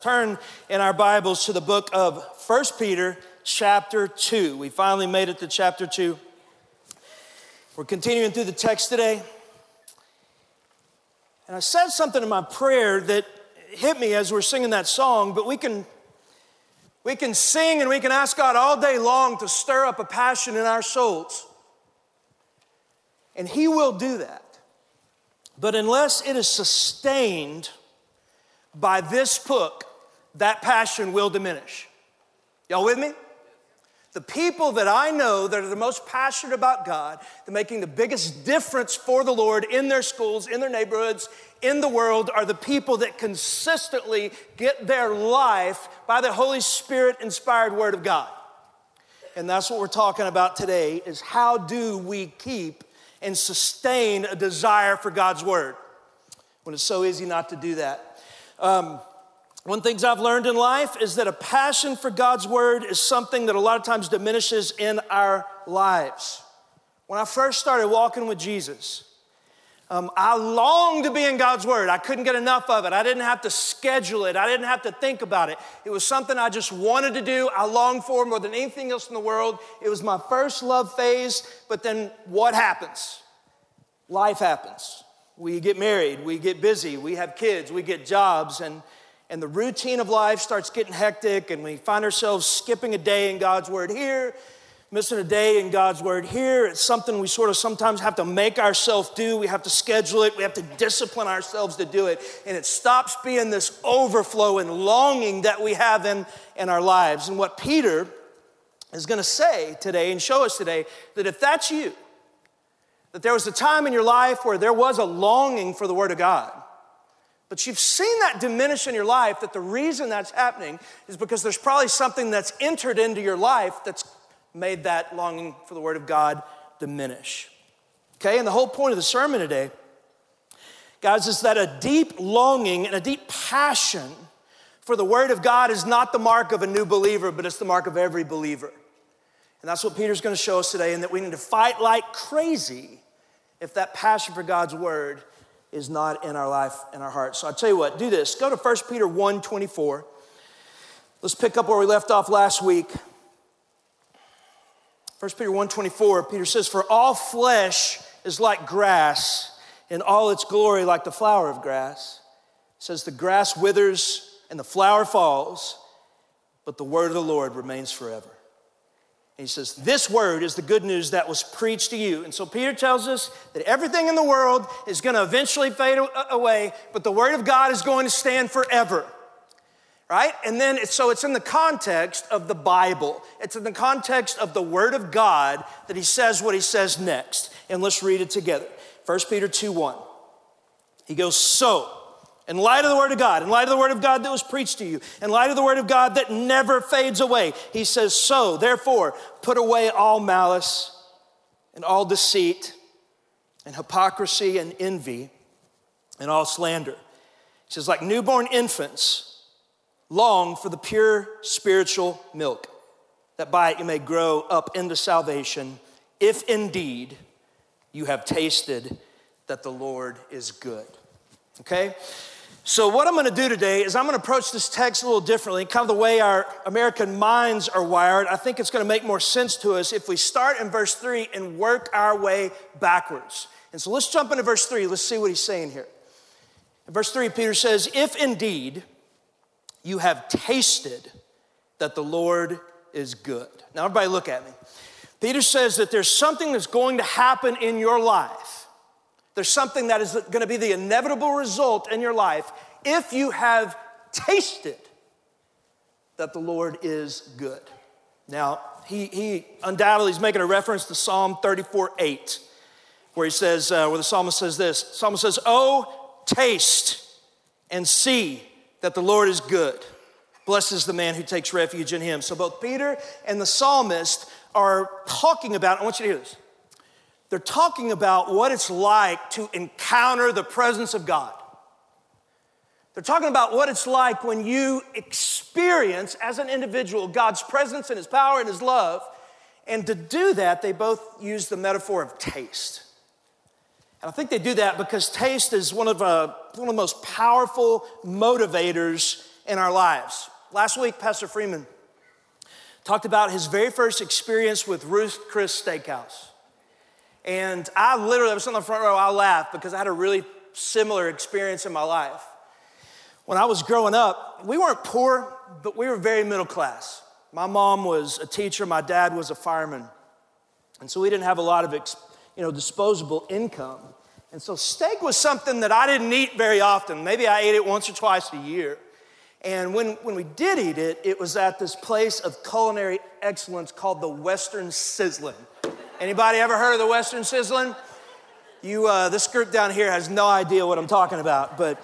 Turn in our Bibles to the book of 1 Peter, chapter 2. We finally made it to chapter 2. We're continuing through the text today. And I said something in my prayer that hit me as we're singing that song, but we can we can sing and we can ask God all day long to stir up a passion in our souls. And he will do that. But unless it is sustained by this book, that passion will diminish. Y'all with me? The people that I know that are the most passionate about God, they're making the biggest difference for the Lord in their schools, in their neighborhoods, in the world, are the people that consistently get their life by the Holy Spirit inspired Word of God. And that's what we're talking about today is how do we keep and sustain a desire for God's Word when it's so easy not to do that. Um, one things I've learned in life is that a passion for God's word is something that a lot of times diminishes in our lives. When I first started walking with Jesus, um, I longed to be in God's Word. I couldn't get enough of it. I didn't have to schedule it. I didn't have to think about it. It was something I just wanted to do. I longed for more than anything else in the world. It was my first love phase. But then what happens? Life happens. We get married. We get busy. We have kids. We get jobs. And and the routine of life starts getting hectic, and we find ourselves skipping a day in God's Word here, missing a day in God's Word here. It's something we sort of sometimes have to make ourselves do. We have to schedule it, we have to discipline ourselves to do it. And it stops being this overflow and longing that we have in, in our lives. And what Peter is going to say today and show us today that if that's you, that there was a time in your life where there was a longing for the Word of God but you've seen that diminish in your life, that the reason that's happening is because there's probably something that's entered into your life that's made that longing for the Word of God diminish. Okay, and the whole point of the sermon today, guys, is that a deep longing and a deep passion for the Word of God is not the mark of a new believer, but it's the mark of every believer. And that's what Peter's gonna show us today, and that we need to fight like crazy if that passion for God's Word is not in our life and our hearts. So I tell you what, do this. Go to 1 Peter 1 24. Let's pick up where we left off last week. 1 Peter 1 24, Peter says, For all flesh is like grass, and all its glory like the flower of grass. It says, The grass withers and the flower falls, but the word of the Lord remains forever. He says, This word is the good news that was preached to you. And so Peter tells us that everything in the world is going to eventually fade away, but the word of God is going to stand forever. Right? And then, it's, so it's in the context of the Bible. It's in the context of the word of God that he says what he says next. And let's read it together. 1 Peter 2 1. He goes, So, in light of the Word of God, in light of the Word of God that was preached to you, in light of the Word of God that never fades away, he says, So, therefore, put away all malice and all deceit and hypocrisy and envy and all slander. He says, like newborn infants, long for the pure spiritual milk, that by it you may grow up into salvation, if indeed you have tasted that the Lord is good. Okay? So, what I'm gonna do today is I'm gonna approach this text a little differently, kind of the way our American minds are wired. I think it's gonna make more sense to us if we start in verse three and work our way backwards. And so, let's jump into verse three. Let's see what he's saying here. In verse three, Peter says, If indeed you have tasted that the Lord is good. Now, everybody, look at me. Peter says that there's something that's going to happen in your life there's something that is going to be the inevitable result in your life if you have tasted that the Lord is good. Now, he, he undoubtedly is making a reference to Psalm 34 8, where he says, uh, where the psalmist says this psalmist says, Oh, taste and see that the Lord is good. Blesses the man who takes refuge in him. So both Peter and the psalmist are talking about, I want you to hear this they're talking about what it's like to encounter the presence of God. They're talking about what it's like when you experience as an individual God's presence and His power and His love. And to do that, they both use the metaphor of taste. And I think they do that because taste is one of, uh, one of the most powerful motivators in our lives. Last week, Pastor Freeman talked about his very first experience with Ruth Chris Steakhouse. And I literally, I was on the front row, I laughed because I had a really similar experience in my life. When I was growing up, we weren't poor, but we were very middle class. My mom was a teacher, my dad was a fireman. And so we didn't have a lot of you know, disposable income. And so steak was something that I didn't eat very often. Maybe I ate it once or twice a year. And when, when we did eat it, it was at this place of culinary excellence called the Western Sizzlin'. Anybody ever heard of the Western Sizzlin'? You, uh, this group down here has no idea what I'm talking about, but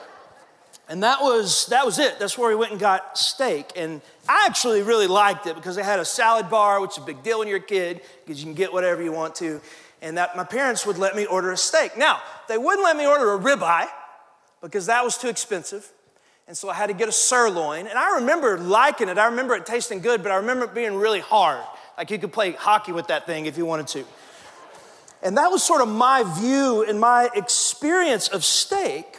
and that was that was it. That's where we went and got steak. And I actually really liked it because they had a salad bar, which is a big deal when you're a kid because you can get whatever you want to. And that my parents would let me order a steak. Now they wouldn't let me order a ribeye because that was too expensive. And so I had to get a sirloin. And I remember liking it. I remember it tasting good, but I remember it being really hard. Like you could play hockey with that thing if you wanted to. And that was sort of my view and my experience of steak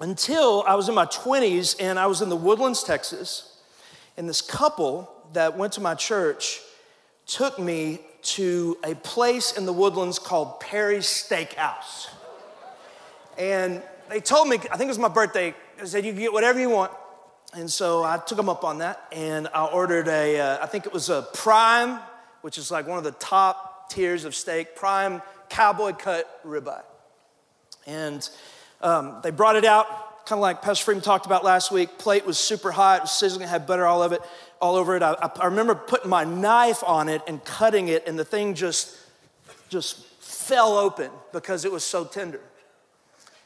until I was in my 20s and I was in the Woodlands, Texas. And this couple that went to my church took me to a place in the Woodlands called Perry's Steakhouse. And they told me, I think it was my birthday, they said, you can get whatever you want. And so I took them up on that and I ordered a, uh, I think it was a prime, which is like one of the top tiers of steak, prime cowboy cut ribeye. And um, they brought it out, kind of like Pastor Freeman talked about last week. Plate was super hot, was sizzling, had butter all of it, all over it. I, I remember putting my knife on it and cutting it, and the thing just, just fell open because it was so tender.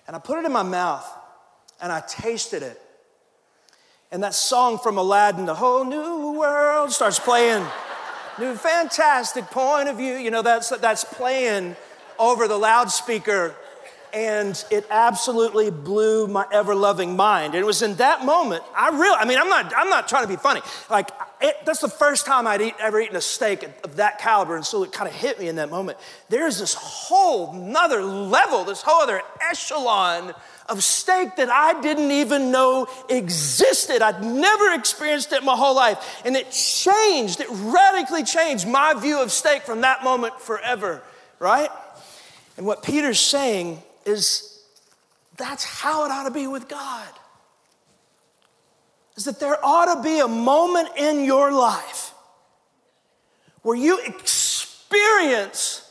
And I put it in my mouth and I tasted it. And that song from Aladdin, The Whole New World, starts playing. New fantastic point of view. You know, that's, that's playing over the loudspeaker and it absolutely blew my ever loving mind. And it was in that moment, I really, I mean, I'm not, I'm not trying to be funny. Like, it, that's the first time I'd eat, ever eaten a steak of that caliber, and so it kind of hit me in that moment. There's this whole nother level, this whole other echelon of steak that I didn't even know existed. I'd never experienced it in my whole life. And it changed, it radically changed my view of steak from that moment forever, right? And what Peter's saying is that's how it ought to be with God. Is that there ought to be a moment in your life where you experience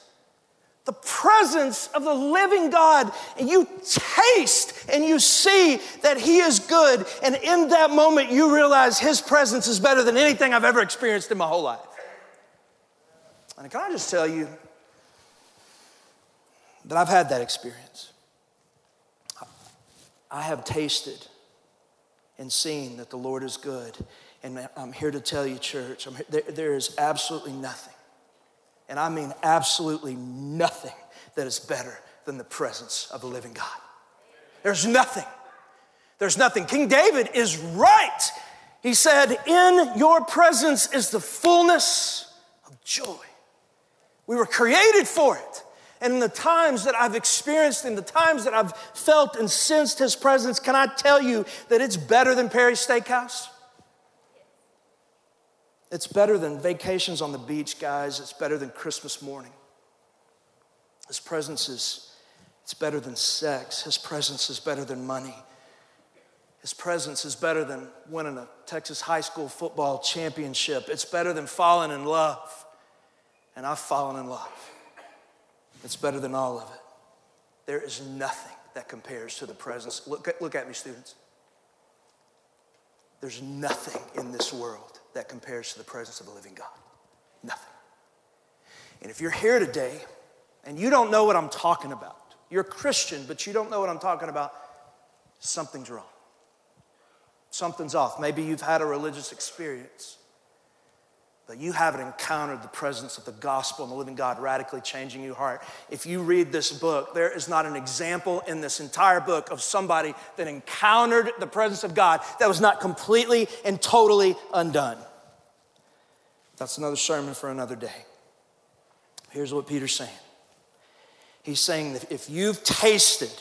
the presence of the living God and you taste and you see that He is good. And in that moment, you realize His presence is better than anything I've ever experienced in my whole life. And can I just tell you, that I've had that experience. I have tasted and seen that the Lord is good. And I'm here to tell you, church, there, there is absolutely nothing, and I mean absolutely nothing, that is better than the presence of the living God. There's nothing. There's nothing. King David is right. He said, In your presence is the fullness of joy. We were created for it. And in the times that I've experienced, in the times that I've felt and sensed His presence, can I tell you that it's better than Perry's Steakhouse? It's better than vacations on the beach, guys. It's better than Christmas morning. His presence is it's better than sex. His presence is better than money. His presence is better than winning a Texas high school football championship. It's better than falling in love. And I've fallen in love. It's better than all of it. There is nothing that compares to the presence. Look at, look at me, students. There's nothing in this world that compares to the presence of a living God. Nothing. And if you're here today and you don't know what I'm talking about, you're a Christian, but you don't know what I'm talking about, something's wrong. Something's off. Maybe you've had a religious experience but you haven't encountered the presence of the gospel and the living God radically changing your heart. If you read this book, there is not an example in this entire book of somebody that encountered the presence of God that was not completely and totally undone. That's another sermon for another day. Here's what Peter's saying He's saying that if you've tasted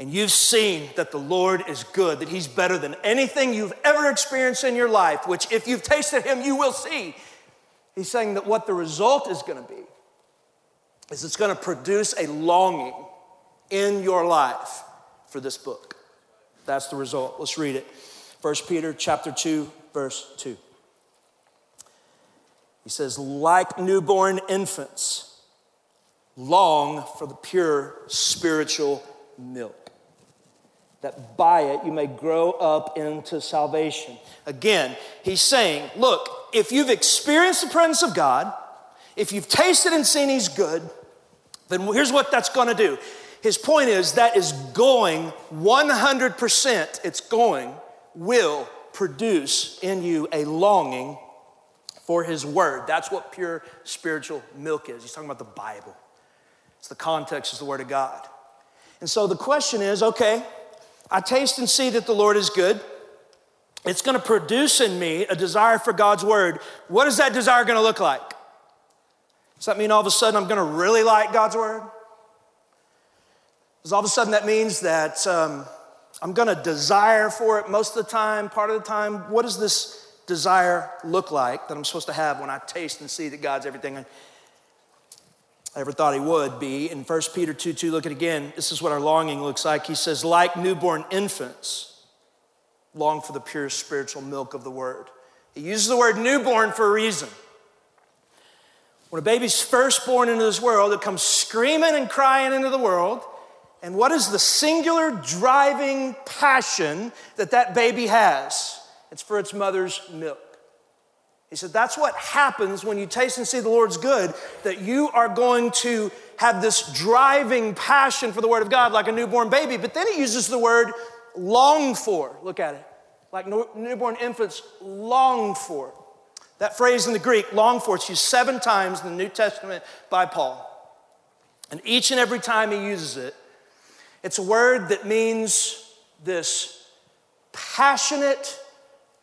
and you've seen that the Lord is good, that He's better than anything you've ever experienced in your life, which if you've tasted Him, you will see. He's saying that what the result is going to be is it's going to produce a longing in your life for this book. That's the result. Let's read it. 1 Peter chapter 2 verse 2. He says, "Like newborn infants, long for the pure spiritual milk." That by it you may grow up into salvation. Again, he's saying, look, if you've experienced the presence of God, if you've tasted and seen he's good, then here's what that's going to do. His point is that is going 100%, it's going, will produce in you a longing for his word. That's what pure spiritual milk is. He's talking about the Bible. It's the context, is the word of God. And so the question is okay, I taste and see that the Lord is good. It's going to produce in me a desire for God's word. What is that desire going to look like? Does that mean all of a sudden I'm going to really like God's word? Does all of a sudden that means that um, I'm going to desire for it most of the time, part of the time? What does this desire look like that I'm supposed to have when I taste and see that God's everything I ever thought he would be. In 1 Peter 2 2, look at again. This is what our longing looks like. He says, like newborn infants, long for the pure spiritual milk of the word. He uses the word newborn for a reason. When a baby's first born into this world, it comes screaming and crying into the world. And what is the singular driving passion that that baby has? It's for its mother's milk. He said, That's what happens when you taste and see the Lord's good, that you are going to have this driving passion for the Word of God like a newborn baby. But then he uses the word long for. Look at it. Like newborn infants long for. That phrase in the Greek, long for, it's used seven times in the New Testament by Paul. And each and every time he uses it, it's a word that means this passionate,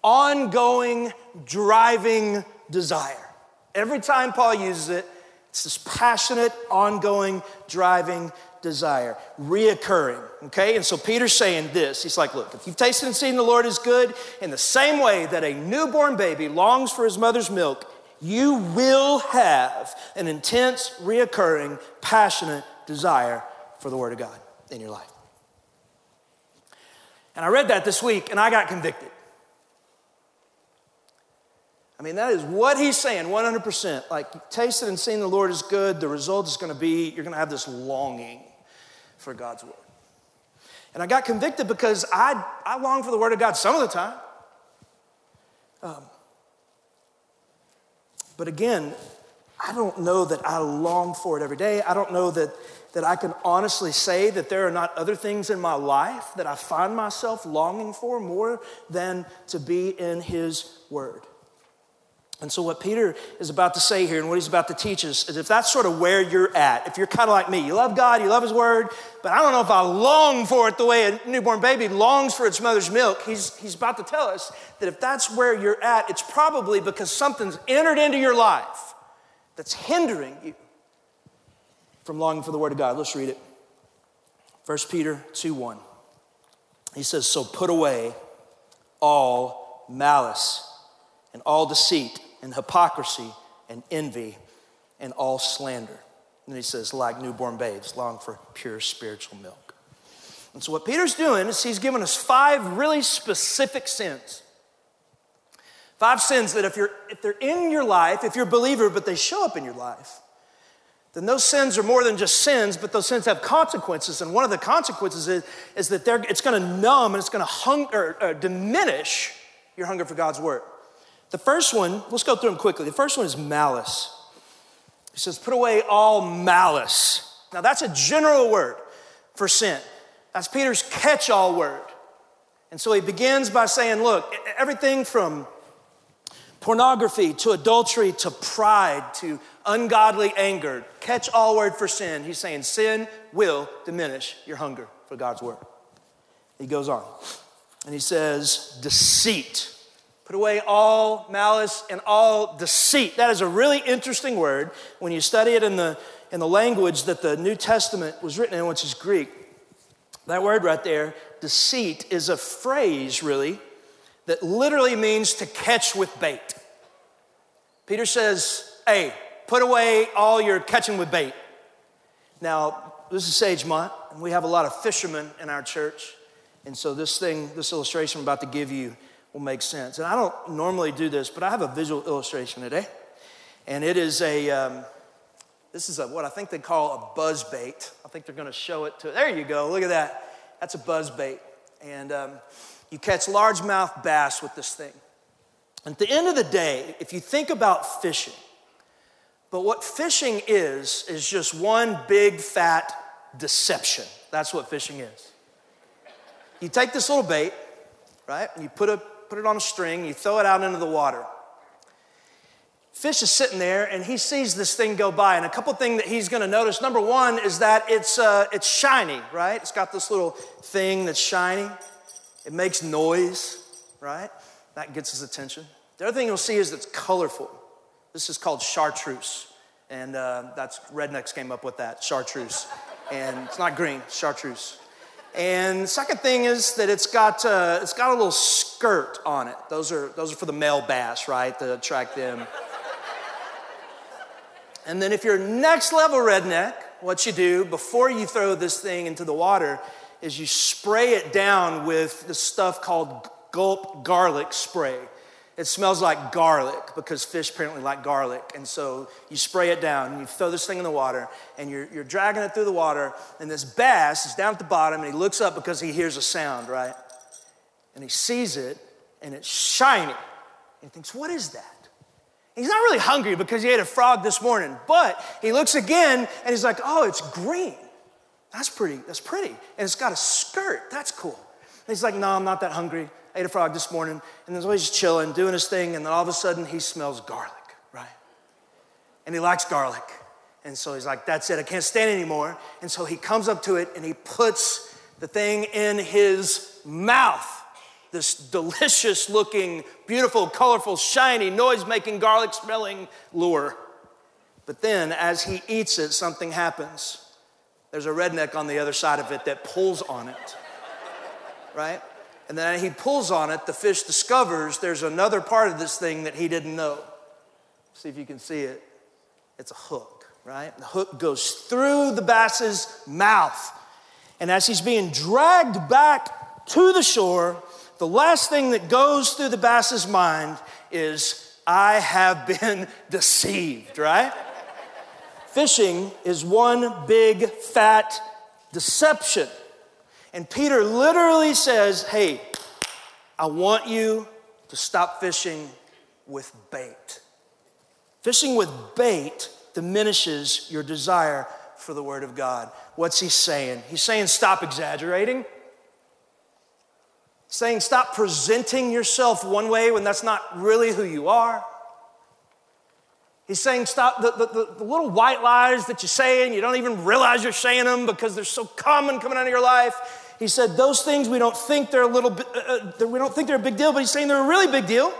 ongoing, driving desire. Every time Paul uses it, it's this passionate, ongoing, driving desire, reoccurring. Okay? And so Peter's saying this. He's like, look, if you've tasted and seen the Lord is good, in the same way that a newborn baby longs for his mother's milk, you will have an intense, reoccurring, passionate desire for the Word of God in your life. And I read that this week and I got convicted. I mean, that is what he's saying 100%. Like, tasted and seen the Lord is good. The result is going to be you're going to have this longing for God's word. And I got convicted because I, I long for the word of God some of the time. Um, but again, I don't know that I long for it every day. I don't know that, that I can honestly say that there are not other things in my life that I find myself longing for more than to be in His Word. And so, what Peter is about to say here and what he's about to teach us is if that's sort of where you're at, if you're kind of like me, you love God, you love His Word, but I don't know if I long for it the way a newborn baby longs for its mother's milk, he's, he's about to tell us that if that's where you're at, it's probably because something's entered into your life that's hindering you from longing for the Word of God. Let's read it. 1 Peter 2 1. He says, So put away all malice and all deceit and hypocrisy and envy and all slander. And he says, like newborn babes, long for pure spiritual milk. And so, what Peter's doing is he's giving us five really specific sins. Five sins that if, you're, if they're in your life, if you're a believer, but they show up in your life, then those sins are more than just sins, but those sins have consequences. And one of the consequences is, is that it's going to numb and it's going to hunger, or diminish your hunger for God's word. The first one, let's go through them quickly. The first one is malice. He says, put away all malice. Now, that's a general word for sin. That's Peter's catch all word. And so he begins by saying, look, everything from pornography to adultery to pride to ungodly anger, catch all word for sin. He's saying sin will diminish your hunger for God's word. He goes on and he says, deceit. Put away all malice and all deceit. That is a really interesting word when you study it in the, in the language that the New Testament was written in, which is Greek. That word right there, deceit, is a phrase really that literally means to catch with bait. Peter says, Hey, put away all your catching with bait. Now, this is Sage Month, and we have a lot of fishermen in our church. And so, this thing, this illustration I'm about to give you will make sense. And I don't normally do this, but I have a visual illustration today. And it is a, um, this is a, what I think they call a buzz bait. I think they're going to show it to, there you go, look at that. That's a buzz bait. And um, you catch largemouth bass with this thing. At the end of the day, if you think about fishing, but what fishing is, is just one big fat deception. That's what fishing is. You take this little bait, right, and you put, a, put it on a string, you throw it out into the water. Fish is sitting there and he sees this thing go by. And a couple things that he's gonna notice number one is that it's, uh, it's shiny, right? It's got this little thing that's shiny. It makes noise, right? That gets his attention. The other thing you'll see is it's colorful. This is called chartreuse. And uh, that's rednecks came up with that, chartreuse. And it's not green, chartreuse. And second thing is that it's got, uh, it's got a little skirt on it. Those are, those are for the male bass, right, to attract them. And then if you're next level redneck, what you do before you throw this thing into the water is you spray it down with the stuff called gulp garlic spray. It smells like garlic because fish apparently like garlic. And so you spray it down and you throw this thing in the water and you're, you're dragging it through the water. And this bass is down at the bottom and he looks up because he hears a sound, right? And he sees it and it's shiny. And he thinks, what is that? He's not really hungry because he ate a frog this morning, but he looks again and he's like, oh, it's green. That's pretty, that's pretty. And it's got a skirt. That's cool. He's like, no, I'm not that hungry. I ate a frog this morning. And he's chilling, doing his thing, and then all of a sudden he smells garlic, right? And he likes garlic. And so he's like, that's it, I can't stand anymore. And so he comes up to it and he puts the thing in his mouth this delicious looking, beautiful, colorful, shiny, noise making, garlic smelling lure. But then, as he eats it, something happens. There's a redneck on the other side of it that pulls on it, right? And then he pulls on it, the fish discovers there's another part of this thing that he didn't know. See if you can see it. It's a hook, right? The hook goes through the bass's mouth. And as he's being dragged back to the shore, the last thing that goes through the bass's mind is, I have been deceived, right? Fishing is one big fat deception. And Peter literally says, Hey, I want you to stop fishing with bait. Fishing with bait diminishes your desire for the Word of God. What's he saying? He's saying, Stop exaggerating saying stop presenting yourself one way when that's not really who you are. He's saying stop the, the, the, little white lies that you say and you don't even realize you're saying them because they're so common coming out of your life. He said those things we don't think they're a little bit, uh, uh we don't think they're a big deal, but he's saying they're a really big deal.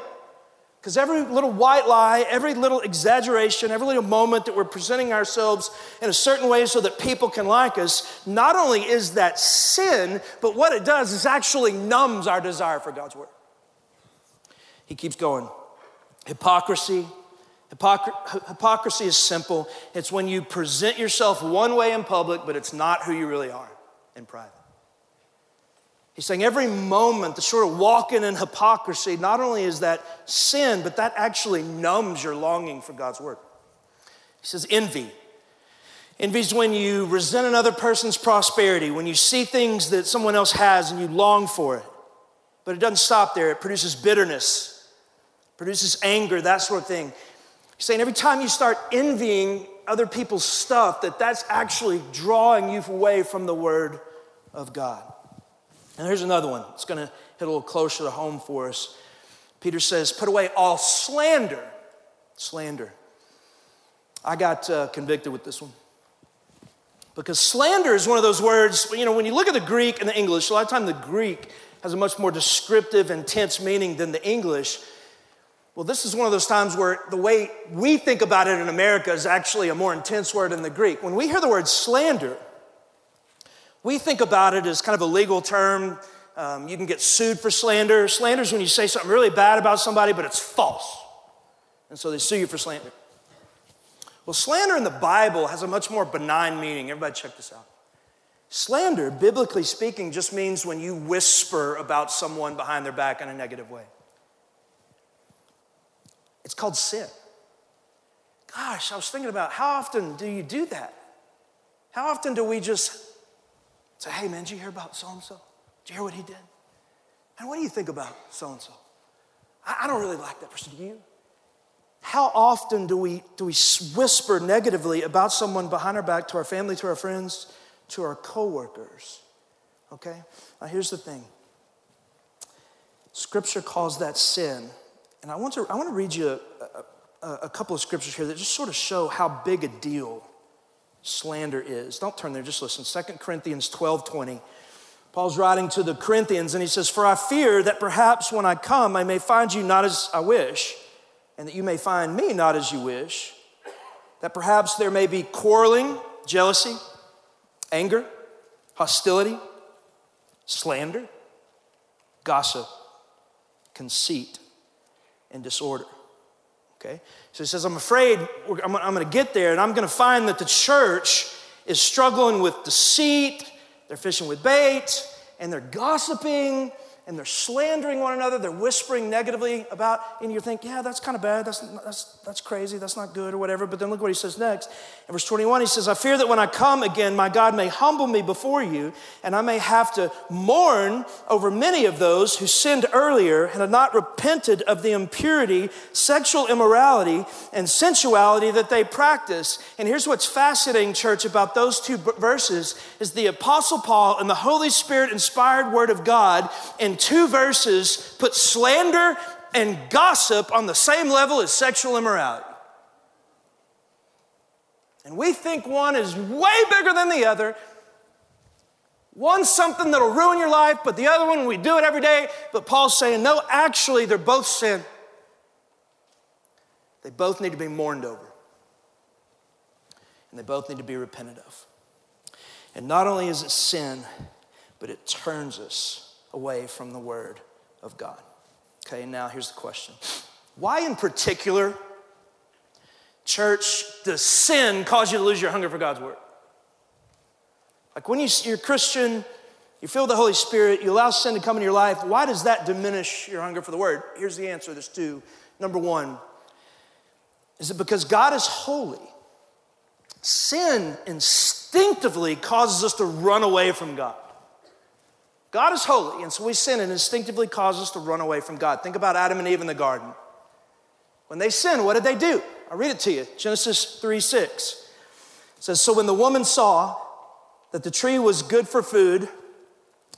Because every little white lie, every little exaggeration, every little moment that we're presenting ourselves in a certain way so that people can like us, not only is that sin, but what it does is actually numbs our desire for God's word. He keeps going. Hypocrisy. Hypocr- hypocrisy is simple. It's when you present yourself one way in public, but it's not who you really are in private. He's saying every moment, the sort of walking in hypocrisy, not only is that sin, but that actually numbs your longing for God's word. He says envy. Envy is when you resent another person's prosperity, when you see things that someone else has and you long for it. But it doesn't stop there, it produces bitterness, produces anger, that sort of thing. Saying every time you start envying other people's stuff, that that's actually drawing you away from the word of God. And here's another one. It's going to hit a little closer to home for us. Peter says, Put away all slander. Slander. I got uh, convicted with this one. Because slander is one of those words, you know, when you look at the Greek and the English, a lot of time the Greek has a much more descriptive, intense meaning than the English. Well, this is one of those times where the way we think about it in America is actually a more intense word in the Greek. When we hear the word slander, We think about it as kind of a legal term. Um, you can get sued for slander. Slander is when you say something really bad about somebody, but it's false. And so they sue you for slander. Well, slander in the Bible has a much more benign meaning. Everybody, check this out. Slander, biblically speaking, just means when you whisper about someone behind their back in a negative way. It's called sin. Gosh, I was thinking about how often do you do that? How often do we just say, hey man, did you hear about so and so? Did you hear what he did? And what do you think about so and so? I don't really like that person. Do you? How often do we, do we whisper negatively about someone behind our back to our family, to our friends, to our coworkers? Okay? Now here's the thing. Scripture calls that sin. And I want to, I want to read you a, a, a couple of scriptures here that just sort of show how big a deal slander is. Don't turn there, just listen. 2 Corinthians 12 20. Paul's writing to the Corinthians and he says, For I fear that perhaps when I come, I may find you not as I wish, and that you may find me not as you wish, that perhaps there may be quarreling, jealousy, anger, hostility, slander, gossip, conceit, and disorder. Okay? So he says, I'm afraid I'm, I'm going to get there and I'm going to find that the church is struggling with deceit, they're fishing with bait, and they're gossiping, and they're slandering one another, they're whispering negatively about, and you think, yeah, that's kind of bad, that's, that's, that's crazy, that's not good, or whatever. But then look what he says next. In verse 21, he says, I fear that when I come again, my God may humble me before you, and I may have to mourn over many of those who sinned earlier and had not repented of the impurity, sexual immorality, and sensuality that they practice. And here's what's fascinating, church, about those two verses is the Apostle Paul and the Holy Spirit inspired word of God two verses put slander and gossip on the same level as sexual immorality. And we think one is way bigger than the other. One's something that'll ruin your life, but the other one, we do it every day. But Paul's saying, no, actually, they're both sin. They both need to be mourned over. And they both need to be repented of. And not only is it sin, but it turns us away from the Word of God. Okay, now here's the question Why, in particular, church, does sin cause you to lose your hunger for God's Word? Like when you, you're Christian, you feel the Holy Spirit, you allow sin to come into your life, why does that diminish your hunger for the Word? Here's the answer there's two. Number one, is it because God is holy? Sin instinctively causes us to run away from God. God is holy, and so we sin and instinctively cause us to run away from God. Think about Adam and Eve in the garden. When they sinned, what did they do? I'll read it to you. Genesis 3 6 it says, So when the woman saw that the tree was good for food,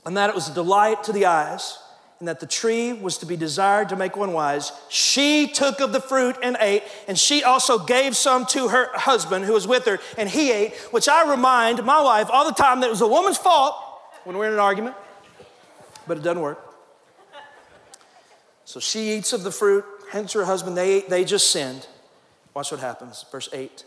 and that it was a delight to the eyes, and that the tree was to be desired to make one wise, she took of the fruit and ate, and she also gave some to her husband who was with her, and he ate, which I remind my wife all the time that it was a woman's fault when we're in an argument but it doesn't work. So she eats of the fruit, hence her husband, they, they just sinned. Watch what happens. Verse 8.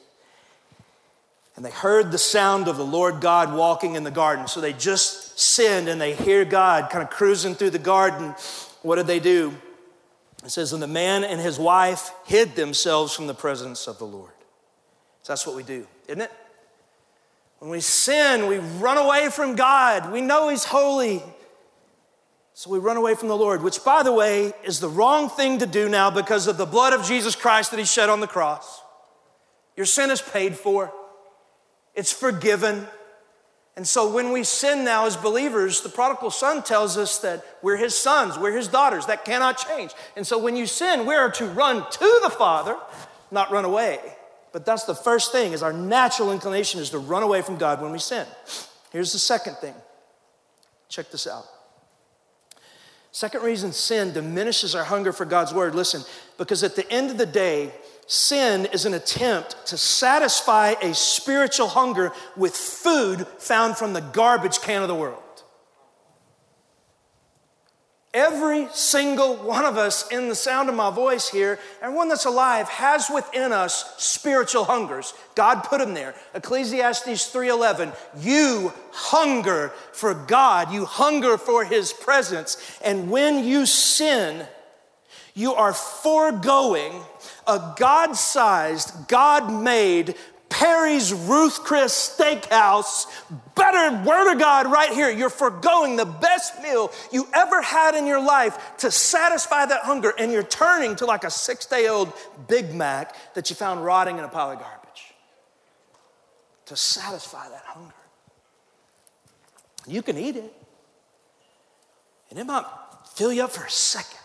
And they heard the sound of the Lord God walking in the garden. So they just sinned and they hear God kind of cruising through the garden. What did they do? It says, And the man and his wife hid themselves from the presence of the Lord. So that's what we do, isn't it? When we sin, we run away from God. We know He's holy. So we run away from the Lord, which, by the way, is the wrong thing to do now because of the blood of Jesus Christ that He shed on the cross. Your sin is paid for, it's forgiven. And so when we sin now as believers, the prodigal son tells us that we're his sons, we're his daughters. That cannot change. And so when you sin, we are to run to the Father, not run away. But that's the first thing is our natural inclination is to run away from God when we sin. Here's the second thing. Check this out. Second reason sin diminishes our hunger for God's word, listen, because at the end of the day, sin is an attempt to satisfy a spiritual hunger with food found from the garbage can of the world. Every single one of us in the sound of my voice here, everyone that's alive has within us spiritual hungers. God put them there. Ecclesiastes 3:11, you hunger for God, you hunger for his presence, and when you sin, you are foregoing a God-sized, God-made Perry's Ruth Chris Steakhouse, better word of God right here. You're foregoing the best meal you ever had in your life to satisfy that hunger, and you're turning to like a six day old Big Mac that you found rotting in a pile of garbage to satisfy that hunger. You can eat it, and it might fill you up for a second,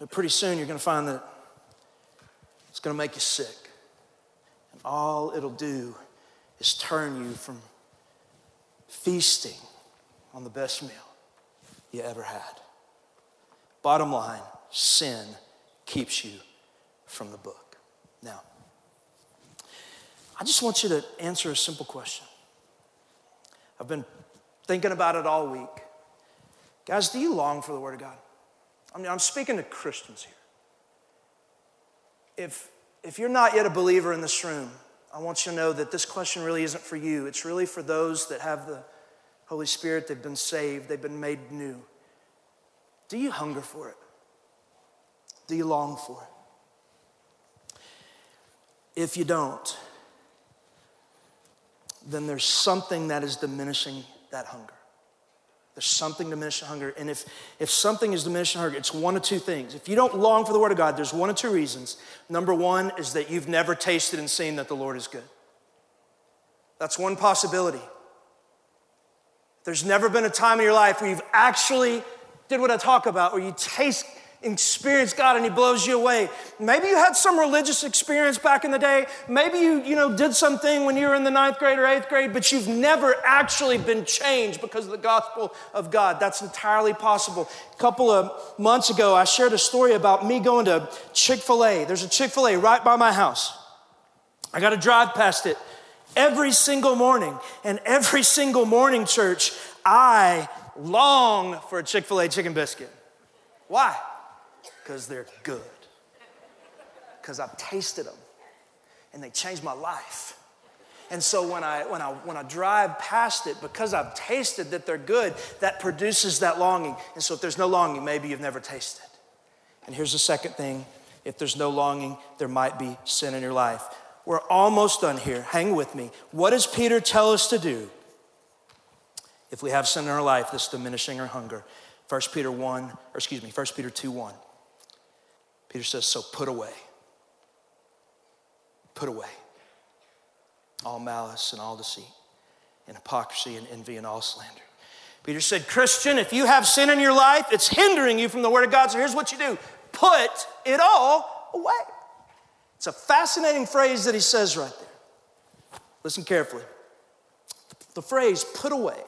but pretty soon you're going to find that it's going to make you sick all it'll do is turn you from feasting on the best meal you ever had. Bottom line sin keeps you from the book. Now, I just want you to answer a simple question. I've been thinking about it all week. Guys, do you long for the Word of God? I mean, I'm speaking to Christians here. If if you're not yet a believer in this room, I want you to know that this question really isn't for you. It's really for those that have the Holy Spirit, they've been saved, they've been made new. Do you hunger for it? Do you long for it? If you don't, then there's something that is diminishing that hunger. There's something diminishing hunger. And if, if something is diminishing hunger, it's one of two things. If you don't long for the Word of God, there's one of two reasons. Number one is that you've never tasted and seen that the Lord is good. That's one possibility. There's never been a time in your life where you've actually did what I talk about, where you taste experience God and He blows you away. Maybe you had some religious experience back in the day. Maybe you, you know, did something when you were in the ninth grade or eighth grade, but you've never actually been changed because of the gospel of God. That's entirely possible. A couple of months ago, I shared a story about me going to Chick fil A. There's a Chick fil A right by my house. I got to drive past it every single morning. And every single morning, church, I long for a Chick fil A chicken biscuit. Why? Because they're good. Because I've tasted them and they changed my life. And so when I, when, I, when I drive past it, because I've tasted that they're good, that produces that longing. And so if there's no longing, maybe you've never tasted. And here's the second thing if there's no longing, there might be sin in your life. We're almost done here. Hang with me. What does Peter tell us to do if we have sin in our life that's diminishing our hunger? 1 Peter 1, or excuse me, 1 Peter 2 1. Peter says, So put away. Put away all malice and all deceit and hypocrisy and envy and all slander. Peter said, Christian, if you have sin in your life, it's hindering you from the Word of God. So here's what you do put it all away. It's a fascinating phrase that he says right there. Listen carefully. The phrase put away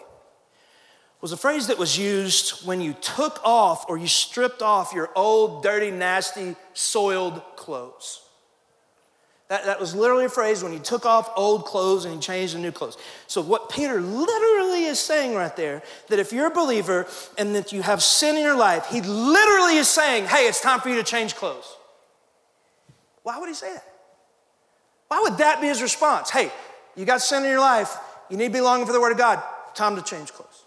was a phrase that was used when you took off or you stripped off your old, dirty, nasty, soiled clothes. That, that was literally a phrase when you took off old clothes and you changed to new clothes. So, what Peter literally is saying right there, that if you're a believer and that you have sin in your life, he literally is saying, hey, it's time for you to change clothes. Why would he say that? Why would that be his response? Hey, you got sin in your life, you need to be longing for the Word of God, time to change clothes.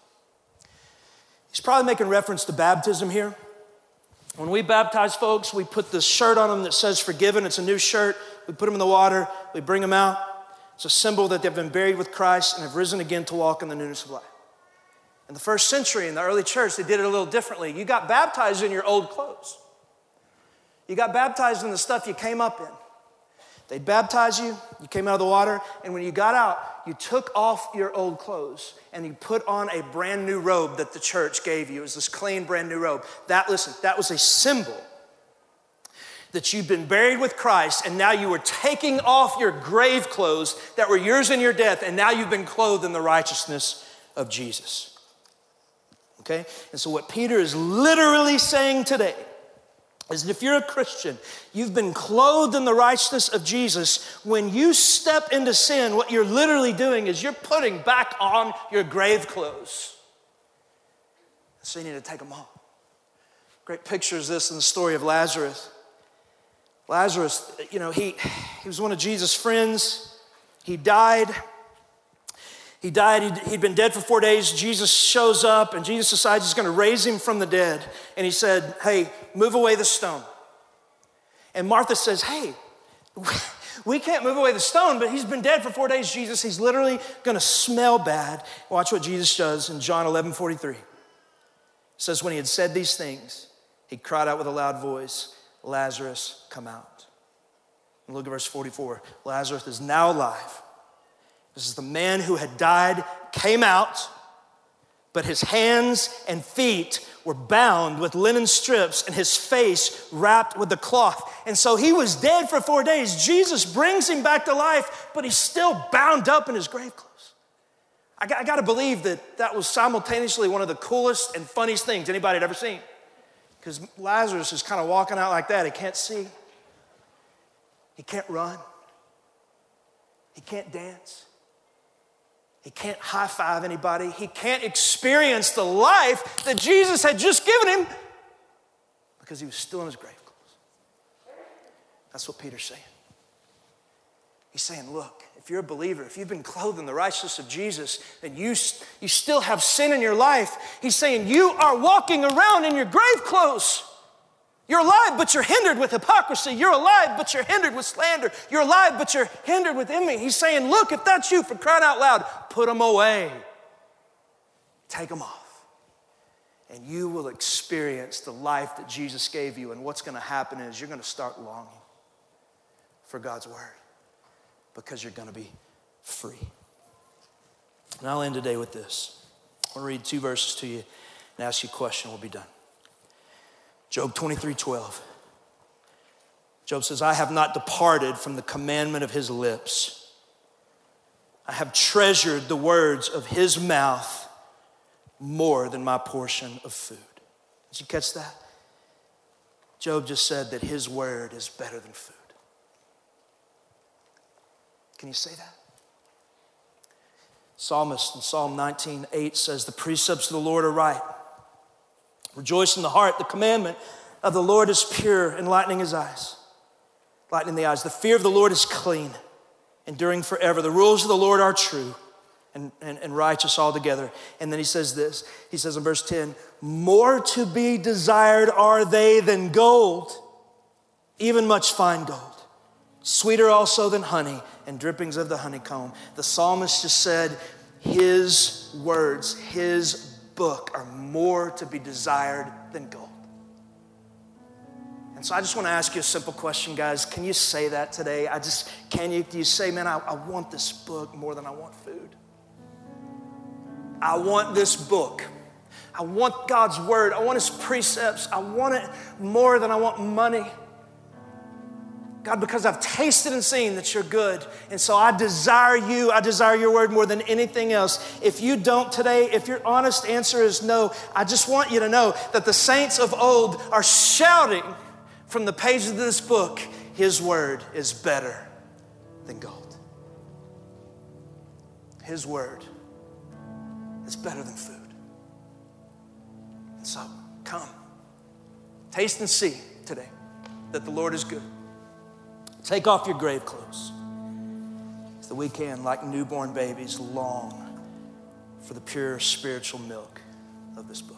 He's probably making reference to baptism here. When we baptize folks, we put this shirt on them that says forgiven. It's a new shirt. We put them in the water, we bring them out. It's a symbol that they've been buried with Christ and have risen again to walk in the newness of life. In the first century, in the early church, they did it a little differently. You got baptized in your old clothes, you got baptized in the stuff you came up in. They'd baptize you, you came out of the water, and when you got out, you took off your old clothes and you put on a brand new robe that the church gave you. It was this clean, brand new robe. That, listen, that was a symbol that you'd been buried with Christ and now you were taking off your grave clothes that were yours in your death, and now you've been clothed in the righteousness of Jesus. Okay? And so, what Peter is literally saying today is that if you're a Christian, you've been clothed in the righteousness of Jesus. When you step into sin, what you're literally doing is you're putting back on your grave clothes. So you need to take them off. Great picture is this in the story of Lazarus. Lazarus, you know, he, he was one of Jesus' friends. He died. He died, he'd, he'd been dead for four days. Jesus shows up, and Jesus decides he's going to raise him from the dead. And he said, Hey, move away the stone. And Martha says, Hey, we can't move away the stone, but he's been dead for four days, Jesus. He's literally going to smell bad. Watch what Jesus does in John 11 43. It says, When he had said these things, he cried out with a loud voice, Lazarus, come out. And look at verse 44. Lazarus is now alive. This is the man who had died, came out, but his hands and feet were bound with linen strips and his face wrapped with the cloth. And so he was dead for four days. Jesus brings him back to life, but he's still bound up in his grave clothes. I got, I got to believe that that was simultaneously one of the coolest and funniest things anybody had ever seen. Because Lazarus is kind of walking out like that. He can't see, he can't run, he can't dance. He can't high five anybody. He can't experience the life that Jesus had just given him because he was still in his grave clothes. That's what Peter's saying. He's saying, look, if you're a believer, if you've been clothed in the righteousness of Jesus, and you, you still have sin in your life, he's saying, you are walking around in your grave clothes. You're alive, but you're hindered with hypocrisy. You're alive, but you're hindered with slander. You're alive, but you're hindered with envy. He's saying, Look, if that's you, for crying out loud, put them away. Take them off. And you will experience the life that Jesus gave you. And what's going to happen is you're going to start longing for God's word because you're going to be free. And I'll end today with this. I want to read two verses to you and ask you a question. We'll be done. Job 23 12. Job says, I have not departed from the commandment of his lips. I have treasured the words of his mouth more than my portion of food. Did you catch that? Job just said that his word is better than food. Can you say that? Psalmist in Psalm 19 8 says, The precepts of the Lord are right Rejoice in the heart. The commandment of the Lord is pure, enlightening his eyes. Lightening the eyes. The fear of the Lord is clean, enduring forever. The rules of the Lord are true and, and, and righteous altogether. And then he says this He says in verse 10 More to be desired are they than gold, even much fine gold. Sweeter also than honey and drippings of the honeycomb. The psalmist just said, His words, His book are more to be desired than gold. And so I just want to ask you a simple question, guys. Can you say that today? I just, can you, do you say, man, I, I want this book more than I want food? I want this book. I want God's word. I want his precepts. I want it more than I want money. God, because I've tasted and seen that you're good. And so I desire you. I desire your word more than anything else. If you don't today, if your honest answer is no, I just want you to know that the saints of old are shouting from the pages of this book, His word is better than gold. His word is better than food. And so come, taste and see today that the Lord is good. Take off your grave clothes so that we can, like newborn babies, long for the pure spiritual milk of this book.